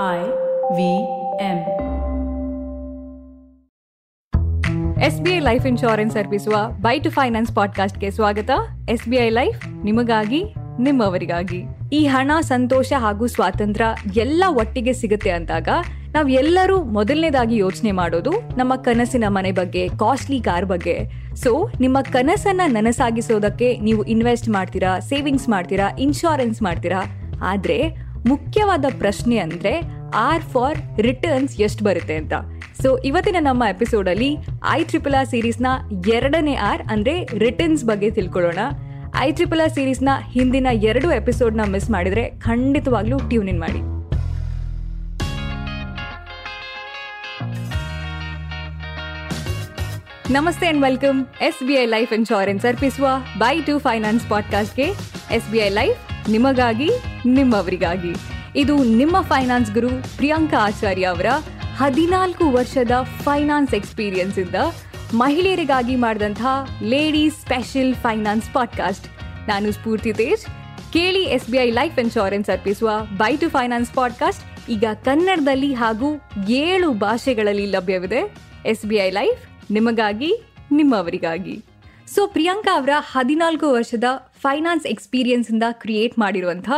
I V M. S B I life insurance ಅರ್ಪಿಸುವ by two finance ಪಾಡ್ಕಾಸ್ಟ್ಗೆ ಸ್ವಾಗತ. S B I life ನಿಮಗಾಗಿ, ನಿಮ್ಮವರಿಗಾಗಿ. ಈ ಹಣ, ಸಂತೋಷ ಹಾಗೂ ಸ್ವಾತಂತ್ರ್ಯ ಎಲ್ಲ ಒಟ್ಟಿಗೆ ಸಿಗುತ್ತೆ ಅಂದಾಗ ನಾವ್ ಎಲ್ಲರೂ ಮೊದಲನೇದಾಗಿ ಯೋಚನೆ ಮಾಡೋದು ನಮ್ಮ ಕನಸಿನ ಮನೆ ಬಗ್ಗೆ ಕಾಸ್ಟ್ಲಿ ಕಾರ್ ಬಗ್ಗೆ. ಸೊ ನಿಮ್ಮ ಕನಸನ್ನ ನನಸಾಗಿಸೋದಕ್ಕೆ ನೀವು ಇನ್ವೆಸ್ಟ್ ಮಾಡ್ತೀರಾ ಸೇವಿಂಗ್ಸ್ ಮಾಡ್ತೀರಾ ಇನ್ಶೂರೆನ್ಸ್ ಮಾಡ್ತೀರಾ? ಆದ್ರೆ ಮುಖ್ಯವಾದ ಪ್ರಶ್ನೆ ಅಂದರೆ ಆರ್ ಫಾರ್ ರಿಟರ್ನ್ಸ್ ಎಷ್ಟು ಬರುತ್ತೆ ಅಂತ. ಸೊ ಇವತ್ತಿನ ನಮ್ಮ ಎಪಿಸೋಡಲ್ಲಿ ಐ ಟ್ರಿಪಲ್ ಆರ್ ಸೀರೀಸ್ನ ಎರಡನೇ ಆರ್ ಅಂದ್ರೆ ರಿಟರ್ನ್ಸ್ ಬಗ್ಗೆ ತಿಳ್ಕೊಳ್ಳೋಣ. ಐ ಟ್ರಿಪಲ್ ಆರ್ ಸೀರೀಸ್ನ ಹಿಂದಿನ ಎರಡು ಎಪಿಸೋಡ್ನ ಮಿಸ್ ಮಾಡಿದರೆ ಖಂಡಿತವಾಗ್ಲೂ ಟ್ಯೂನ್ ಇನ್ ಮಾಡಿ. ನಮಸ್ತೆ and welcome S B I life insurance ಅರ್ಪಿಸುವ ಬೈ ಟು ಫೈನಾನ್ಸ್ ಪಾಡ್ಕಾಸ್ಟ್ಗೆ ಎಸ್ ಬಿ ಐ ಲೈಫ್ ನಿಮಗಾಗಿ ನಿಮ್ಮವರಿಗಾಗಿ. ಇದು ನಿಮ್ಮ ಫೈನಾನ್ಸ್ ಗುರು ಪ್ರಿಯಾಂಕಾ ಆಚಾರ್ಯ ಅವರ ಹದಿನಾಲ್ಕು ವರ್ಷದ ಫೈನಾನ್ಸ್ ಎಕ್ಸ್ಪೀರಿಯನ್ಸ್ ಇಂದ ಮಹಿಳೆಯರಿಗಾಗಿ ಮಾಡಿದಂತಹ ಲೇಡೀಸ್ ಸ್ಪೆಷಲ್ ಫೈನಾನ್ಸ್ ಪಾಡ್ಕಾಸ್ಟ್ ನಾನು ಸ್ಫೂರ್ತಿ ತೇಜ್. ಕೇಳಿ S B I life insurance ಅರ್ಪಿಸುವ ಬೈ ಟು ಫೈನಾನ್ಸ್ ಪಾಡ್ಕಾಸ್ಟ್ ಈಗ ಕನ್ನಡದಲ್ಲಿ ಹಾಗೂ ಏಳು ಭಾಷೆಗಳಲ್ಲಿ ಲಭ್ಯವಿದೆ. ಎಸ್ ಬಿ ಐ ಲೈಫ್ ನಿಮಗಾಗಿ, ನಿಮ್ಮವರಿಗಾಗಿ. ಸೊ ಪ್ರಿಯಾಂಕಾ ಅವರ ಹದಿನಾಲ್ಕು ವರ್ಷದ ಫೈನಾನ್ಸ್ ಎಕ್ಸ್ಪೀರಿಯನ್ಸ್ ಇಂದ ಕ್ರಿಯೇಟ್ ಮಾಡಿರುವಂತಹ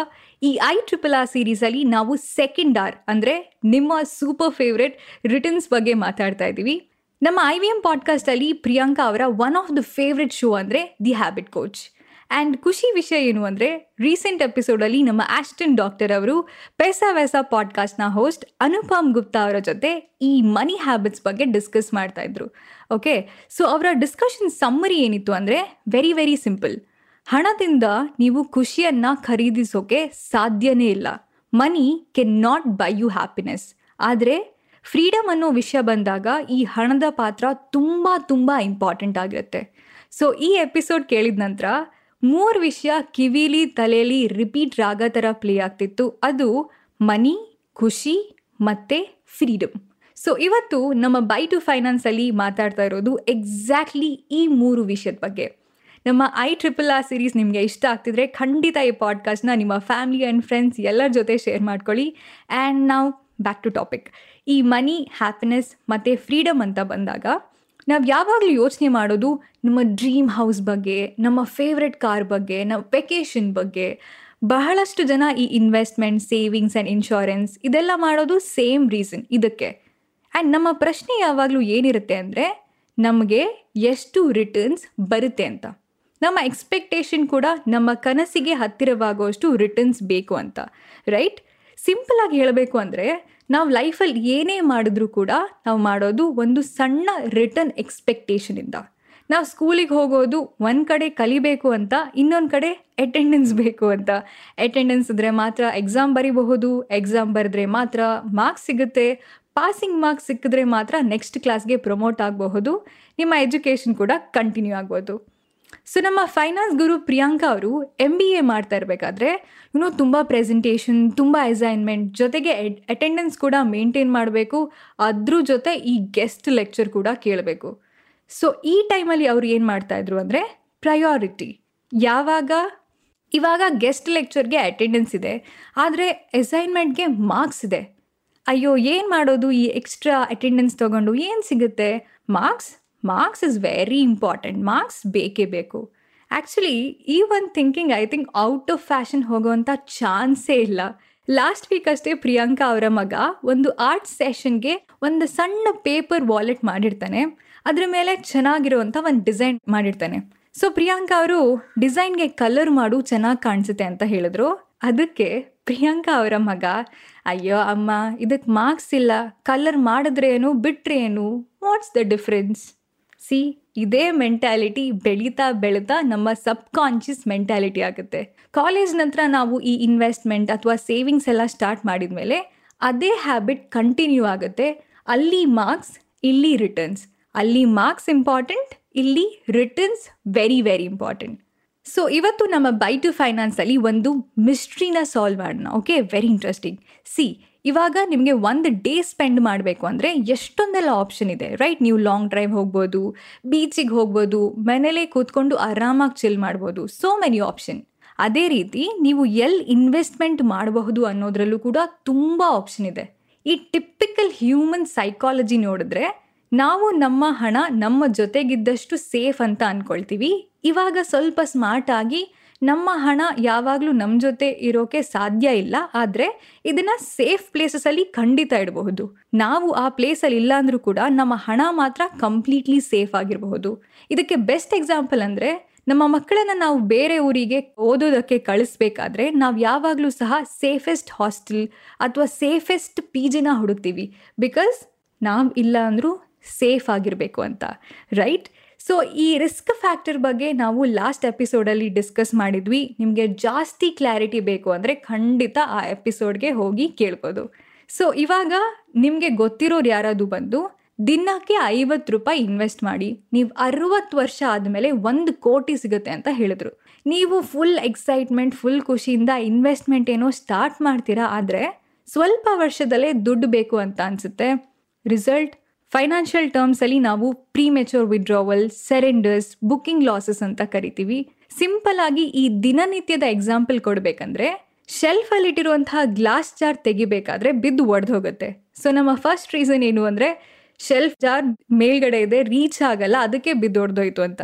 ಈ ಐ ಟ್ರಿಪಲ್ ಆರ್ ಸೀರೀಸ್ ಅಲ್ಲಿ ನಾವು ಸೆಕೆಂಡ್ ಆರ್ ಅಂದ್ರೆ ನಿಮ್ಮ ಸೂಪರ್ ಫೇವ್ರೆಟ್ ರಿಟರ್ನ್ಸ್ ಬಗ್ಗೆ ಮಾತಾಡ್ತಾ ಇದ್ದೀವಿ. ನಮ್ಮ ಐ ವಿ ಎಂ ಪಾಡ್ಕಾಸ್ಟ್ ಅಲ್ಲಿ ಪ್ರಿಯಾಂಕಾ ಅವರ one of the favourite show ಅಂದ್ರೆ ದಿ ಹ್ಯಾಬಿಟ್ ಕೋಚ್ ಆ್ಯಂಡ್ ಖುಷಿ ವಿಷಯ ಏನು ಅಂದರೆ ರೀಸೆಂಟ್ ಎಪಿಸೋಡಲ್ಲಿ ನಮ್ಮ ಆಸ್ಟನ್ ಡಾಕ್ಟರ್ ಅವರು ಪೈಸಾ ವೈಸಾ ಪಾಡ್ಕಾಸ್ಟ್ನ ಹೋಸ್ಟ್ ಅನುಪಮ್ ಗುಪ್ತಾ ಅವರ ಜೊತೆ ಈ ಮನಿ ಹ್ಯಾಬಿಟ್ಸ್ ಬಗ್ಗೆ ಡಿಸ್ಕಸ್ ಮಾಡ್ತಾ ಇದ್ರು. ಓಕೆ ಸೊ ಅವರ ಡಿಸ್ಕಷನ್ ಸಮ್ಮರಿ ಏನಿತ್ತು ಅಂದರೆ ವೆರಿ ವೆರಿ ಸಿಂಪಲ್ ಹಣದಿಂದ ನೀವು ಖುಷಿಯನ್ನು ಖರೀದಿಸೋಕೆ ಸಾಧ್ಯನೇ ಇಲ್ಲ. Money can not buy you happiness ಆದರೆ ಫ್ರೀಡಮ್ ಅನ್ನೋ ವಿಷಯ ಬಂದಾಗ ಈ ಹಣದ ಪಾತ್ರ ತುಂಬ ತುಂಬ ಇಂಪಾರ್ಟೆಂಟ್ ಆಗಿರುತ್ತೆ. ಸೊ ಈ ಎಪಿಸೋಡ್ ಕೇಳಿದ ನಂತರ ಮೂರು ವಿಷಯ ಕಿವಿಲಿ ತಲೆಯಲ್ಲಿ ರಿಪೀಟ್ ರಾಗ ಥರ ಪ್ಲೇ ಆಗ್ತಿತ್ತು. ಅದು ಮನಿ, ಖುಷಿ ಮತ್ತು ಫ್ರೀಡಮ್ ಸೊ ಇವತ್ತು ನಮ್ಮ ಬೈ ಟು ಫೈನಾನ್ಸಲ್ಲಿ ಮಾತಾಡ್ತಾ ಇರೋದು ಎಕ್ಸಾಕ್ಟ್ಲಿ ಈ ಮೂರು ವಿಷಯದ ಬಗ್ಗೆ. ನಮ್ಮ ಐ ಟ್ರಿಪಲ್ ಆರ್ ಸೀರೀಸ್ ನಿಮಗೆ ಇಷ್ಟ ಆಗ್ತಿದ್ರೆ ಖಂಡಿತ ಈ ಪಾಡ್ಕಾಸ್ಟ್ನ ನಿಮ್ಮ ಫ್ಯಾಮಿಲಿ ಆ್ಯಂಡ್ ಫ್ರೆಂಡ್ಸ್ ಎಲ್ಲರ ಜೊತೆ ಶೇರ್ ಮಾಡ್ಕೊಳ್ಳಿ. ಆ್ಯಂಡ್ ನಾವು ಬ್ಯಾಕ್ ಟು ಟಾಪಿಕ್ ಈ ಮನಿ ಹ್ಯಾಪಿನೆಸ್ ಮತ್ತು ಫ್ರೀಡಮ್ ಅಂತ ಬಂದಾಗ ನಾವು ಯಾವಾಗಲೂ ಯೋಚನೆ ಮಾಡೋದು ನಮ್ಮ ಡ್ರೀಮ್ ಹೌಸ್ ಬಗ್ಗೆ, ನಮ್ಮ ಫೇವ್ರೆಟ್ ಕಾರ್ ಬಗ್ಗೆ, ನಮ್ಮ ವೆಕೇಷನ್ ಬಗ್ಗೆ. ಬಹಳಷ್ಟು ಜನ ಈ ಇನ್ವೆಸ್ಟ್ಮೆಂಟ್ ಸೇವಿಂಗ್ಸ್ ಆ್ಯಂಡ್ ಇನ್ಶೂರೆನ್ಸ್ ಇದೆಲ್ಲ ಮಾಡೋದು ಸೇಮ್ ರೀಸನ್ ಇದಕ್ಕೆ. ಆ್ಯಂಡ್ ನಮ್ಮ ಪ್ರಶ್ನೆ ಯಾವಾಗಲೂ ಏನಿರುತ್ತೆ ಅಂದರೆ ನಮಗೆ ಎಷ್ಟು ರಿಟರ್ನ್ಸ್ ಬರುತ್ತೆ ಅಂತ. ನಮ್ಮ ಎಕ್ಸ್ಪೆಕ್ಟೇಷನ್ ಕೂಡ ನಮ್ಮ ಕನಸಿಗೆ ಹತ್ತಿರವಾಗುವಷ್ಟು ರಿಟರ್ನ್ಸ್ ಬೇಕು ಅಂತ ರೈಟ್ ಸಿಂಪಲ್ ಆಗಿ ಹೇಳಬೇಕು ಅಂದರೆ ನಾವು ಲೈಫಲ್ಲಿ ಏನೇ ಮಾಡಿದ್ರೂ ಕೂಡ ನಾವು ಮಾಡೋದು ಒಂದು ಸಣ್ಣ ರಿಟರ್ನ್ ಎಕ್ಸ್ಪೆಕ್ಟೇಷನಿಂದ ನಾವು ಸ್ಕೂಲಿಗೆ ಹೋಗೋದು ಒಂದು ಕಡೆ ಕಲಿಬೇಕು ಅಂತ, ಇನ್ನೊಂದು ಕಡೆ ಅಟೆಂಡೆನ್ಸ್ ಬೇಕು ಅಂತ. ಅಟೆಂಡೆನ್ಸ್ ಇದ್ದರೆ ಮಾತ್ರ ಎಕ್ಸಾಮ್ ಬರಿಬಹುದು ಎಕ್ಸಾಮ್ ಬರೆದ್ರೆ ಮಾತ್ರ ಮಾರ್ಕ್ಸ್ ಸಿಗುತ್ತೆ ಪಾಸಿಂಗ್ ಮಾರ್ಕ್ಸ್ ಸಿಕ್ಕಿದ್ರೆ ಮಾತ್ರ ನೆಕ್ಸ್ಟ್ ಕ್ಲಾಸ್ಗೆ ಪ್ರಮೋಟ್ ಆಗಬಹುದು, ನಿಮ್ಮ ಎಜುಕೇಷನ್ ಕೂಡ ಕಂಟಿನ್ಯೂ ಆಗ್ಬೋದು. ಸೊ ನಮ್ಮ ಫೈನಾನ್ಸ್ ಗುರು ಪ್ರಿಯಾಂಕಾ ಅವರು ಎಂ ಬಿ ಎ ಮಾಡ್ತಾ ಇರಬೇಕಾದ್ರೆ ಇನ್ನೂ ತುಂಬ ಪ್ರೆಸೆಂಟೇಷನ್ ತುಂಬ ಅಸೈನ್ಮೆಂಟ್ ಜೊತೆಗೆ ಅಟೆಂಡೆನ್ಸ್ ಕೂಡ ಮೇಂಟೈನ್ ಮಾಡಬೇಕು. ಅದ್ರ ಜೊತೆ ಈ ಗೆಸ್ಟ್ ಲೆಕ್ಚರ್ ಕೂಡ ಕೇಳಬೇಕು. ಸೊ ಈ ಟೈಮಲ್ಲಿ ಅವ್ರು ಏನು ಮಾಡ್ತಾಯಿದ್ರು ಅಂದರೆ ಪ್ರಯಾರಿಟಿ ಯಾವಾಗ? ಇವಾಗ ಗೆಸ್ಟ್ ಲೆಕ್ಚರ್ಗೆ ಅಟೆಂಡೆನ್ಸ್ ಇದೆ. ಆದರೆ ಅಸೈನ್ಮೆಂಟ್ಗೆ ಮಾರ್ಕ್ಸ್ ಇದೆ. ಅಯ್ಯೋ, ಏನು ಮಾಡೋದು? ಈ ಎಕ್ಸ್ಟ್ರಾ ಅಟೆಂಡೆನ್ಸ್ ತೊಗೊಂಡು ಏನು ಸಿಗುತ್ತೆ? Marks marks is very important marks ಬೇಕೇ ಬೇಕು. ಆ್ಯಕ್ಚುಲಿ ಈ ಒಂದು thinking I think out of fashion ಹೋಗೋವಂಥ ಚಾನ್ಸೇ ಇಲ್ಲ. ಲಾಸ್ಟ್ ವೀಕ್ ಅಷ್ಟೇ ಪ್ರಿಯಾಂಕಾ ಅವರ ಮಗ ಒಂದು ಆರ್ಟ್ ಸೆಷನ್ಗೆ ಒಂದು ಸಣ್ಣ ಪೇಪರ್ ವಾಲೆಟ್ ಮಾಡಿರ್ತಾನೆ. ಅದ್ರ ಮೇಲೆ ಚೆನ್ನಾಗಿರುವಂಥ ಒಂದು ಡಿಸೈನ್ ಮಾಡಿರ್ತಾನೆ. ಸೊ ಪ್ರಿಯಾಂಕಾ ಅವರು ಡಿಸೈನ್ಗೆ ಕಲರ್ ಮಾಡು ಚೆನ್ನಾಗಿ ಕಾಣಿಸುತ್ತೆ ಅಂತ ಹೇಳಿದ್ರು. ಅದಕ್ಕೆ ಪ್ರಿಯಾಂಕಾ ಅವರ ಮಗ, ಅಯ್ಯೋ ಅಮ್ಮ ಇದಕ್ಕೆ ಮಾರ್ಕ್ಸ್ ಇಲ್ಲ. ಕಲರ್ ಮಾಡಿದ್ರೇನು ಬಿಟ್ರೆ ಏನು? ವಾಟ್ಸ್ ದ ಡಿಫ್ರೆನ್ಸ್ ಸಿ, ಇದೇ ಮೆಂಟ್ಯಾಲಿಟಿ ಬೆಳೀತಾ ಬೆಳೀತಾ ನಮ್ಮ ಸಬ್ ಕಾನ್ಷಿಯಸ್ ಮೆಂಟ್ಯಾಲಿಟಿ ಆಗುತ್ತೆ. ಕಾಲೇಜ್ ನಂತರ ನಾವು ಈ ಇನ್ವೆಸ್ಟ್ಮೆಂಟ್ ಅಥವಾ ಸೇವಿಂಗ್ಸ್ ಎಲ್ಲ ಸ್ಟಾರ್ಟ್ ಮಾಡಿದ ಮೇಲೆ ಅದೇ ಹ್ಯಾಬಿಟ್ ಕಂಟಿನ್ಯೂ ಆಗುತ್ತೆ. ಅಲ್ಲಿ ಮಾರ್ಕ್ಸ್ ಇಲ್ಲಿ ರಿಟರ್ನ್ಸ್ ಅಲ್ಲಿ ಮಾರ್ಕ್ಸ್ ಇಂಪಾರ್ಟೆಂಟ್ ಇಲ್ಲಿ returns very very important so ಇವತ್ತು ನಮ್ಮ ಬೈ ಟು ಫೈನಾನ್ಸಲ್ಲಿ ಒಂದು ಮಿಸ್ಟ್ರಿನ ಸಾಲ್ವ್ ಮಾಡೋಣ ಓಕೆ ವೆರಿ ಇಂಟ್ರೆಸ್ಟಿಂಗ್ ಸಿ ಇವಾಗ ನಿಮಗೆ ಒಂದು ಡೇ ಸ್ಪೆಂಡ್ ಮಾಡಬೇಕು ಅಂದರೆ ಎಷ್ಟೊಂದೆಲ್ಲ ಆಪ್ಷನ್ ಇದೆ ರೈಟ್ ನೀವು ಲಾಂಗ್ ಡ್ರೈವ್ ಹೋಗ್ಬೋದು ಬೀಚಿಗೆ ಹೋಗ್ಬೋದು, ಮನೇಲೇ ಕೂತ್ಕೊಂಡು ಆರಾಮಾಗಿ ಚಿಲ್ ಮಾಡ್ಬೋದು ಸೋ ಮೆನಿ ಆಪ್ಷನ್ ಅದೇ ರೀತಿ ನೀವು ಎಲ್ಲಿ ಇನ್ವೆಸ್ಟ್ಮೆಂಟ್ ಮಾಡಬಹುದು ಅನ್ನೋದ್ರಲ್ಲೂ ಕೂಡ ತುಂಬ ಆಪ್ಷನ್ ಇದೆ. ಈ ಟಿಪಿಕಲ್ ಹ್ಯೂಮನ್ ಸೈಕಾಲಜಿ ನೋಡಿದ್ರೆ ನಾವು ನಮ್ಮ ಹಣ ನಮ್ಮ ಜೊತೆಗಿದ್ದಷ್ಟು ಸೇಫ್ ಅಂತ ಅಂದ್ಕೊಳ್ತೀವಿ ಇವಾಗ ಸ್ವಲ್ಪ ಸ್ಮಾರ್ಟ್ ಆಗಿ ನಮ್ಮ ಹಣ ಯಾವಾಗಲೂ ನಮ್ಮ ಜೊತೆ ಇರೋಕೆ ಸಾಧ್ಯ ಇಲ್ಲ, ಆದರೆ ಇದನ್ನು ಸೇಫ್ ಪ್ಲೇಸಸಲ್ಲಿ ಖಂಡಿತ ಇಡಬಹುದು. ನಾವು ಆ ಪ್ಲೇಸಲ್ಲಿ ಇಲ್ಲ ಅಂದರೂ ಕೂಡ ನಮ್ಮ ಹಣ ಮಾತ್ರ ಕಂಪ್ಲೀಟ್ಲಿ ಸೇಫ್ ಆಗಿರಬಹುದು. ಇದಕ್ಕೆ ಬೆಸ್ಟ್ ಎಕ್ಸಾಂಪಲ್ ಅಂದರೆ ನಮ್ಮ ಮಕ್ಕಳನ್ನ ನಾವು ಬೇರೆ ಊರಿಗೆ ಓದೋದಕ್ಕೆ ಕಳಿಸ್ಬೇಕಾದ್ರೆ ನಾವು ಯಾವಾಗಲೂ ಸಹ ಸೇಫೆಸ್ಟ್ ಹಾಸ್ಟೆಲ್ ಅಥವಾ ಸೇಫೆಸ್ಟ್ ಪಿ ಜಿನ ಹುಡುಕ್ತೀವಿ. ಬಿಕಾಸ್ ನಾವು ಇಲ್ಲ ಅಂದರೂ ಸೇಫ್ ಆಗಿರಬೇಕು ಅಂತ. ರೈಟ್ ಸೊ ಈ ರಿಸ್ಕ್ ಫ್ಯಾಕ್ಟರ್ ಬಗ್ಗೆ ನಾವು ಲಾಸ್ಟ್ ಎಪಿಸೋಡಲ್ಲಿ ಡಿಸ್ಕಸ್ ಮಾಡಿದ್ವಿ. ನಿಮಗೆ ಜಾಸ್ತಿ ಕ್ಲಾರಿಟಿ ಬೇಕು ಅಂದರೆ ಖಂಡಿತ ಆ ಎಪಿಸೋಡ್ಗೆ ಹೋಗಿ ಕೇಳ್ಬೋದು. ಸೊ ಇವಾಗ ನಿಮಗೆ ಗೊತ್ತಿರೋರು ಯಾರಾದರೂ ಬಂದು ದಿನಕ್ಕೆ ಐವತ್ತು ರೂಪಾಯಿ ಇನ್ವೆಸ್ಟ್ ಮಾಡಿ, ನೀವು ಅರವತ್ತು ವರ್ಷ ಆದಮೇಲೆ ಒಂದು ಕೋಟಿ ಸಿಗುತ್ತೆ ಅಂತ ಹೇಳಿದ್ರು. ನೀವು ಫುಲ್ ಎಕ್ಸೈಟ್ಮೆಂಟ್ ಫುಲ್ ಖುಷಿಯಿಂದ ಇನ್ವೆಸ್ಟ್ಮೆಂಟ್ ಏನೋ ಸ್ಟಾರ್ಟ್ ಮಾಡ್ತೀರಾ ಆದರೆ ಸ್ವಲ್ಪ ವರ್ಷದಲ್ಲೇ ದುಡ್ಡು ಬೇಕು ಅಂತ ಅನಿಸುತ್ತೆ. ರಿಸಲ್ಟ್ ಫೈನಾನ್ಷಿಯಲ್ ಟರ್ಮ್ಸಲ್ಲಿ ನಾವು premature withdrawal surrenders booking losses ಅಂತ ಕರಿತೀವಿ. ಸಿಂಪಲ್ ಆಗಿ ಈ ದಿನನಿತ್ಯದ ಎಕ್ಸಾಂಪಲ್ ಕೊಡಬೇಕಂದ್ರೆ ಶೆಲ್ಫಲ್ಲಿ ಇಟ್ಟಿರುವಂತಹ ಗ್ಲಾಸ್ ಜಾರ್ ತೆಗಿಬೇಕಾದ್ರೆ ಬಿದ್ದು ಒಡೆದು ಹೋಗುತ್ತೆ. ಸೊ ನಮ್ಮ ಫಸ್ಟ್ ರೀಸನ್ ಏನು ಅಂದರೆ ಶೆಲ್ಫ್ ಜಾರ್ ಮೇಲ್ಗಡೆ ಇದೆ ರೀಚ್ ಆಗಲ್ಲ, ಅದಕ್ಕೆ ಬಿದ್ದು ಒಡೆದೋಯ್ತು ಅಂತ.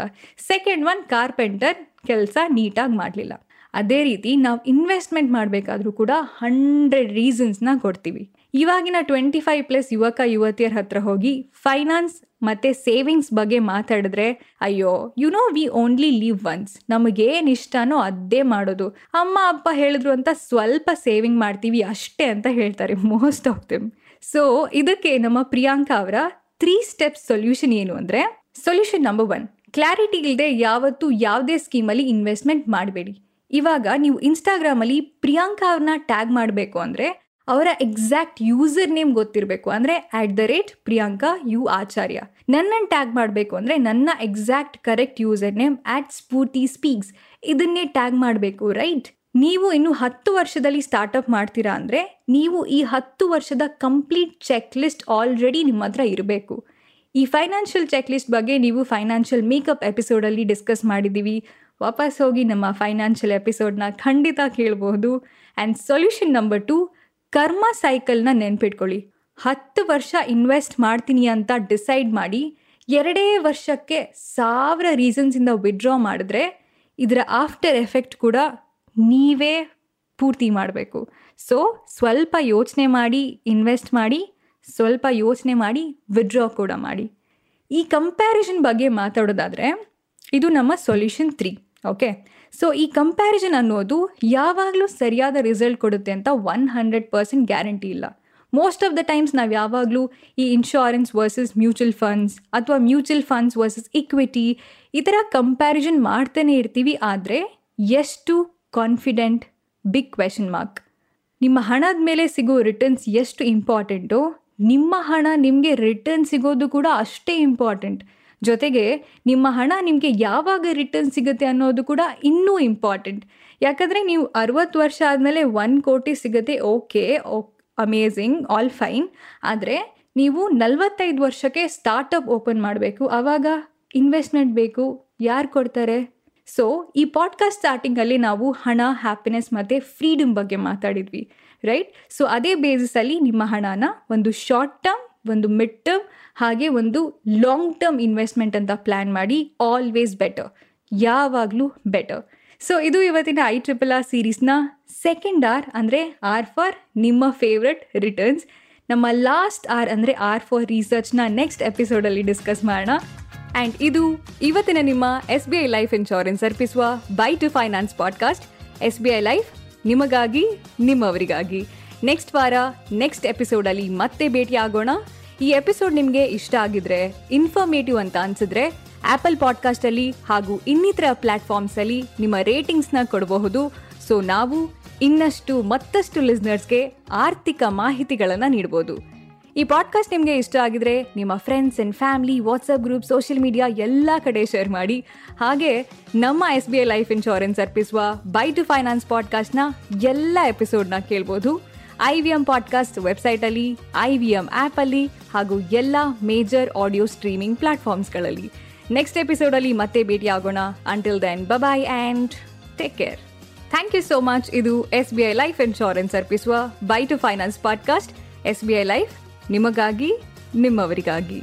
ಸೆಕೆಂಡ್ ಒನ್ ಕಾರ್ಪೆಂಟರ್ ಕೆಲಸ ನೀಟಾಗಿ ಮಾಡಲಿಲ್ಲ. ಅದೇ ರೀತಿ ನಾವು ಇನ್ವೆಸ್ಟ್ಮೆಂಟ್ ಮಾಡಬೇಕಾದ್ರೂ ಕೂಡ ಹಂಡ್ರೆಡ್ ರೀಸನ್ಸ್ನ ಕೊಡ್ತೀವಿ. ಇವಾಗಿನ ಟ್ವೆಂಟಿ ಫೈವ್ ಪ್ಲಸ್ ಯುವಕ, ಯುವತಿಯರ ಹತ್ರ ಹೋಗಿ ಫೈನಾನ್ಸ್ ಮತ್ತು ಸೇವಿಂಗ್ಸ್ ಬಗ್ಗೆ ಮಾತಾಡಿದ್ರೆ, ಅಯ್ಯೋ you know we only live once ನಮಗೇನು ಇಷ್ಟನೋ ಅದೇ ಮಾಡೋದು. ಅಮ್ಮ, ಅಪ್ಪ ಹೇಳಿದ್ರು ಅಂತ ಸ್ವಲ್ಪ ಸೇವಿಂಗ್ ಮಾಡ್ತೀವಿ ಅಷ್ಟೇ ಅಂತ ಹೇಳ್ತಾರೆ ಮೋಸ್ಟ್ ಆಫ್ ದಿಮ್ ಸೊ ಇದಕ್ಕೆ ನಮ್ಮ ಪ್ರಿಯಾಂಕಾ ಅವರ ತ್ರೀ ಸ್ಟೆಪ್ಸ್ ಸೊಲ್ಯೂಷನ್ ಏನು ಅಂದರೆ ಸೊಲ್ಯೂಷನ್ ನಂಬರ್ ಒನ್ ಕ್ಲಾರಿಟಿ ಇಲ್ಲದೆ ಯಾವತ್ತೂ ಯಾವುದೇ ಸ್ಕೀಮಲ್ಲಿ ಇನ್ವೆಸ್ಟ್ಮೆಂಟ್ ಮಾಡಬೇಡಿ. ಇವಾಗ ನೀವು ಇನ್ಸ್ಟಾಗ್ರಾಮಲ್ಲಿ ಪ್ರಿಯಾಂಕಾ ಅವ್ರನ್ನ ಟ್ಯಾಗ್ ಮಾಡಬೇಕು ಅಂದರೆ ಅವರ ಎಕ್ಸಾಕ್ಟ್ ಯೂಸರ್ ನೇಮ್ ಗೊತ್ತಿರಬೇಕು. ಅಂದರೆ at the rate Priyanka U Acharya. ನನ್ನನ್ನು ಟ್ಯಾಗ್ ಮಾಡಬೇಕು ಅಂದರೆ ನನ್ನ exact correct user name at Spoorthi speaks ಇದನ್ನೇ ಟ್ಯಾಗ್ ಮಾಡಬೇಕು ರೈಟ್ ನೀವು ಇನ್ನು ಹತ್ತು ವರ್ಷದಲ್ಲಿ ಸ್ಟಾರ್ಟಪ್ ಮಾಡ್ತೀರಾ ಅಂದರೆ ನೀವು ಈ ಹತ್ತು ವರ್ಷದ ಕಂಪ್ಲೀಟ್ ಚೆಕ್ ಲಿಸ್ಟ್ ಆಲ್ರೆಡಿ ನಿಮ್ಮ ಹತ್ರ ಇರಬೇಕು. ಈ ಫೈನಾನ್ಷಿಯಲ್ ಚೆಕ್ ಲಿಸ್ಟ್ ಬಗ್ಗೆ ನೀವು ಫೈನಾನ್ಷಿಯಲ್ ಮೇಕಪ್ ಎಪಿಸೋಡಲ್ಲಿ ಡಿಸ್ಕಸ್ ಮಾಡಿದ್ದೀವಿ. ವಾಪಸ್ ಹೋಗಿ ನಮ್ಮ ಫೈನಾನ್ಷಿಯಲ್ ಎಪಿಸೋಡ್ನ ಖಂಡಿತ ಕೇಳಬಹುದು ಆ್ಯಂಡ್ ಸೊಲ್ಯೂಷನ್ ನಂಬರ್ ಟು ಕರ್ಮ ಸೈಕಲ್ನ ನೆನ್ಪಿಟ್ಕೊಳ್ಳಿ. ಹತ್ತು ವರ್ಷ ಇನ್ವೆಸ್ಟ್ ಮಾಡ್ತೀನಿ ಅಂತ ಡಿಸೈಡ್ ಮಾಡಿ ಎರಡೇ ವರ್ಷಕ್ಕೆ ಸಾವಿರ ರೀಸನ್ಸಿಂದ ವಿಡ್ರಾ ಮಾಡಿದ್ರೆ ಇದರ ಆಫ್ಟರ್ ಎಫೆಕ್ಟ್ ಕೂಡ ನೀವೇ ಪೂರ್ತಿ ಮಾಡಬೇಕು. ಸೊ, ಸ್ವಲ್ಪ ಯೋಚನೆ ಮಾಡಿ ಇನ್ವೆಸ್ಟ್ ಮಾಡಿ, ಸ್ವಲ್ಪ ಯೋಚನೆ ಮಾಡಿ ವಿಡ್ರಾ ಕೂಡ ಮಾಡಿ. ಈ ಕಂಪ್ಯಾರಿಸನ್ ಬಗ್ಗೆ ಮಾತಾಡೋದಾದರೆ ಇದು ನಮ್ಮ ಸೊಲ್ಯೂಷನ್ ತ್ರೀ, ಓಕೆ? ಸೊ ಈ ಕಂಪ್ಯಾರಿಸನ್ ಅನ್ನೋದು ಯಾವಾಗಲೂ ಸರಿಯಾದ ರಿಸಲ್ಟ್ ಕೊಡುತ್ತೆ ಅಂತ ಒನ್ ಹಂಡ್ರೆಡ್ ಪರ್ಸೆಂಟ್ ಗ್ಯಾರಂಟಿ ಇಲ್ಲ. ಮೋಸ್ಟ್ ಆಫ್ ದ ಟೈಮ್ಸ್ ನಾವು ಯಾವಾಗಲೂ ಈ ಇನ್ಶೂರೆನ್ಸ್ ವರ್ಸಸ್ ಮ್ಯೂಚುವಲ್ ಫಂಡ್ಸ್ ಅಥವಾ ಮ್ಯೂಚುವಲ್ ಫಂಡ್ಸ್ ವರ್ಸಸ್ ಇಕ್ವಿಟಿ ಈ ಥರ ಕಂಪ್ಯಾರಿಸನ್ ಮಾಡ್ತಾನೆ ಇರ್ತೀವಿ, ಆದರೆ ಎಷ್ಟು ಕಾನ್ಫಿಡೆಂಟ್ ಬಿಗ್ ಕ್ವೆಶನ್ ಮಾರ್ಕ್ ನಿಮ್ಮ ಹಣದ ಮೇಲೆ ಸಿಗೋ ರಿಟರ್ನ್ಸ್ ಎಷ್ಟು ಇಂಪಾರ್ಟೆಂಟೋ ನಿಮ್ಮ ಹಣ ನಿಮಗೆ ರಿಟರ್ನ್ ಸಿಗೋದು ಕೂಡ ಅಷ್ಟೇ ಇಂಪಾರ್ಟೆಂಟ್ ಜೊತೆಗೆ ನಿಮ್ಮ ಹಣ ನಿಮಗೆ ಯಾವಾಗ ರಿಟರ್ನ್ ಸಿಗುತ್ತೆ ಅನ್ನೋದು ಕೂಡ ಇನ್ನೂ ಇಂಪಾರ್ಟೆಂಟ್ ಯಾಕಂದರೆ ನೀವು ಅರವತ್ತು ವರ್ಷ ಆದಮೇಲೆ ಒನ್ ಕೋಟಿ ಸಿಗುತ್ತೆ okay okay amazing all fine ಆದರೆ ನೀವು ನಲವತ್ತೈದು ವರ್ಷಕ್ಕೆ ಸ್ಟಾರ್ಟಪ್ ಓಪನ್ ಮಾಡಬೇಕು. ಆವಾಗ ಇನ್ವೆಸ್ಟ್ಮೆಂಟ್ ಬೇಕು, ಯಾರು ಕೊಡ್ತಾರೆ? ಸೊ ಈ ಪಾಡ್ಕಾಸ್ಟ್ ಸ್ಟಾರ್ಟಿಂಗಲ್ಲಿ ನಾವು ಹಣ ಹ್ಯಾಪಿನೆಸ್ ಮತ್ತು ಫ್ರೀಡಮ್ ಬಗ್ಗೆ ಮಾತಾಡಿದ್ವಿ ರೈಟ್ ಸೊ ಅದೇ ಬೇಸಿಸಲ್ಲಿ ನಿಮ್ಮ ಹಣನ ಒಂದು ಶಾರ್ಟ್ ಟರ್ಮ್ ಒಂದು ಮಿಡ್ ಟರ್ಮ್ ಹಾಗೆ ಒಂದು ಲಾಂಗ್ ಟರ್ಮ್ ಇನ್ವೆಸ್ಟ್ಮೆಂಟ್ ಅಂತ ಪ್ಲ್ಯಾನ್ ಮಾಡಿ ಆಲ್ವೇಸ್ ಬೆಟರ್ ಯಾವಾಗಲೂ ಬೆಟರ್ ಸೊ ಇದು ಇವತ್ತಿನ ಐ ಟ್ರಿಪಲ್ ಆರ್ ಸೀರೀಸ್ನ ಸೆಕೆಂಡ್ ಆರ್ ಅಂದರೆ ಆರ್ ಫಾರ್ ನಿಮ್ಮ ಫೇವ್ರೆಟ್ ರಿಟರ್ನ್ಸ್ ನಮ್ಮ ಲಾಸ್ಟ್ ಆರ್ ಅಂದರೆ ಆರ್ ಫಾರ್ ರಿಸರ್ಚ್ನ ನೆಕ್ಸ್ಟ್ ಎಪಿಸೋಡಲ್ಲಿ ಡಿಸ್ಕಸ್ ಮಾಡೋಣ. ಆ್ಯಂಡ್ ಇದು ಇವತ್ತಿನ ನಿಮ್ಮ S B I life insurance ಅರ್ಪಿಸುವ by two finance podcast S B I life ನಿಮಗಾಗಿ, ನಿಮ್ಮವರಿಗಾಗಿ. ನೆಕ್ಸ್ಟ್ ವಾರ ನೆಕ್ಸ್ಟ್ ಎಪಿಸೋಡಲ್ಲಿ ಮತ್ತೆ ಭೇಟಿ ಆಗೋಣ ಈ ಎಪಿಸೋಡ್ ನಿಮಗೆ ಇಷ್ಟ ಆಗಿದ್ರೆ ಇನ್ಫಾರ್ಮೇಟಿವ್ ಅಂತ ಅನ್ಸಿದ್ರೆ ಆ್ಯಪಲ್ ಪಾಡ್ಕಾಸ್ಟಲ್ಲಿ ಹಾಗೂ ಇನ್ನಿತರ ಪ್ಲಾಟ್ಫಾರ್ಮ್ಸಲ್ಲಿ ನಿಮ್ಮ ರೇಟಿಂಗ್ಸ್ನ ಕೊಡಬಹುದು. ಸೊ ನಾವು ಇನ್ನಷ್ಟು ಮತ್ತಷ್ಟು ಲಿಸ್ನರ್ಸ್ಗೆ ಆರ್ಥಿಕ ಮಾಹಿತಿಗಳನ್ನು ನೀಡ್ಬೋದು. ಈ ಪಾಡ್ಕಾಸ್ಟ್ ನಿಮಗೆ ಇಷ್ಟ ಆಗಿದ್ರೆ, ನಿಮ್ಮ friends and family WhatsApp group social media ಎಲ್ಲ ಕಡೆ ಶೇರ್ ಮಾಡಿ. ಹಾಗೆ, ನಮ್ಮ S B I life insurance ಅರ್ಪಿಸುವ ಬೈ ಟು ಫೈನಾನ್ಸ್ ಪಾಡ್ಕಾಸ್ಟ್ನ ಎಲ್ಲ ಎಪಿಸೋಡ್ನ ಕೇಳ್ಬೋದು. ಐ ವಿ ಎಂ ಪಾಡ್ಕಾಸ್ಟ್ ವೆಬ್ಸೈಟಲ್ಲಿ, ಐ ವಿ ಎಂ ಆ್ಯಪಲ್ಲಿ ಹಾಗೂ ಎಲ್ಲ ಮೇಜರ್ ಆಡಿಯೋ ಸ್ಟ್ರೀಮಿಂಗ್ ಪ್ಲಾಟ್ಫಾರ್ಮ್ಸ್ಗಳಲ್ಲಿ. ನೆಕ್ಸ್ಟ್ ಎಪಿಸೋಡಲ್ಲಿ ಮತ್ತೆ ಭೇಟಿ ಆಗೋಣ until then bye bye and take care thank you so much ಇದು S B I life insurance ಅರ್ಪಿಸುವ by two finance podcast. S B I life ನಿಮಗಾಗಿ, ನಿಮ್ಮವರಿಗಾಗಿ.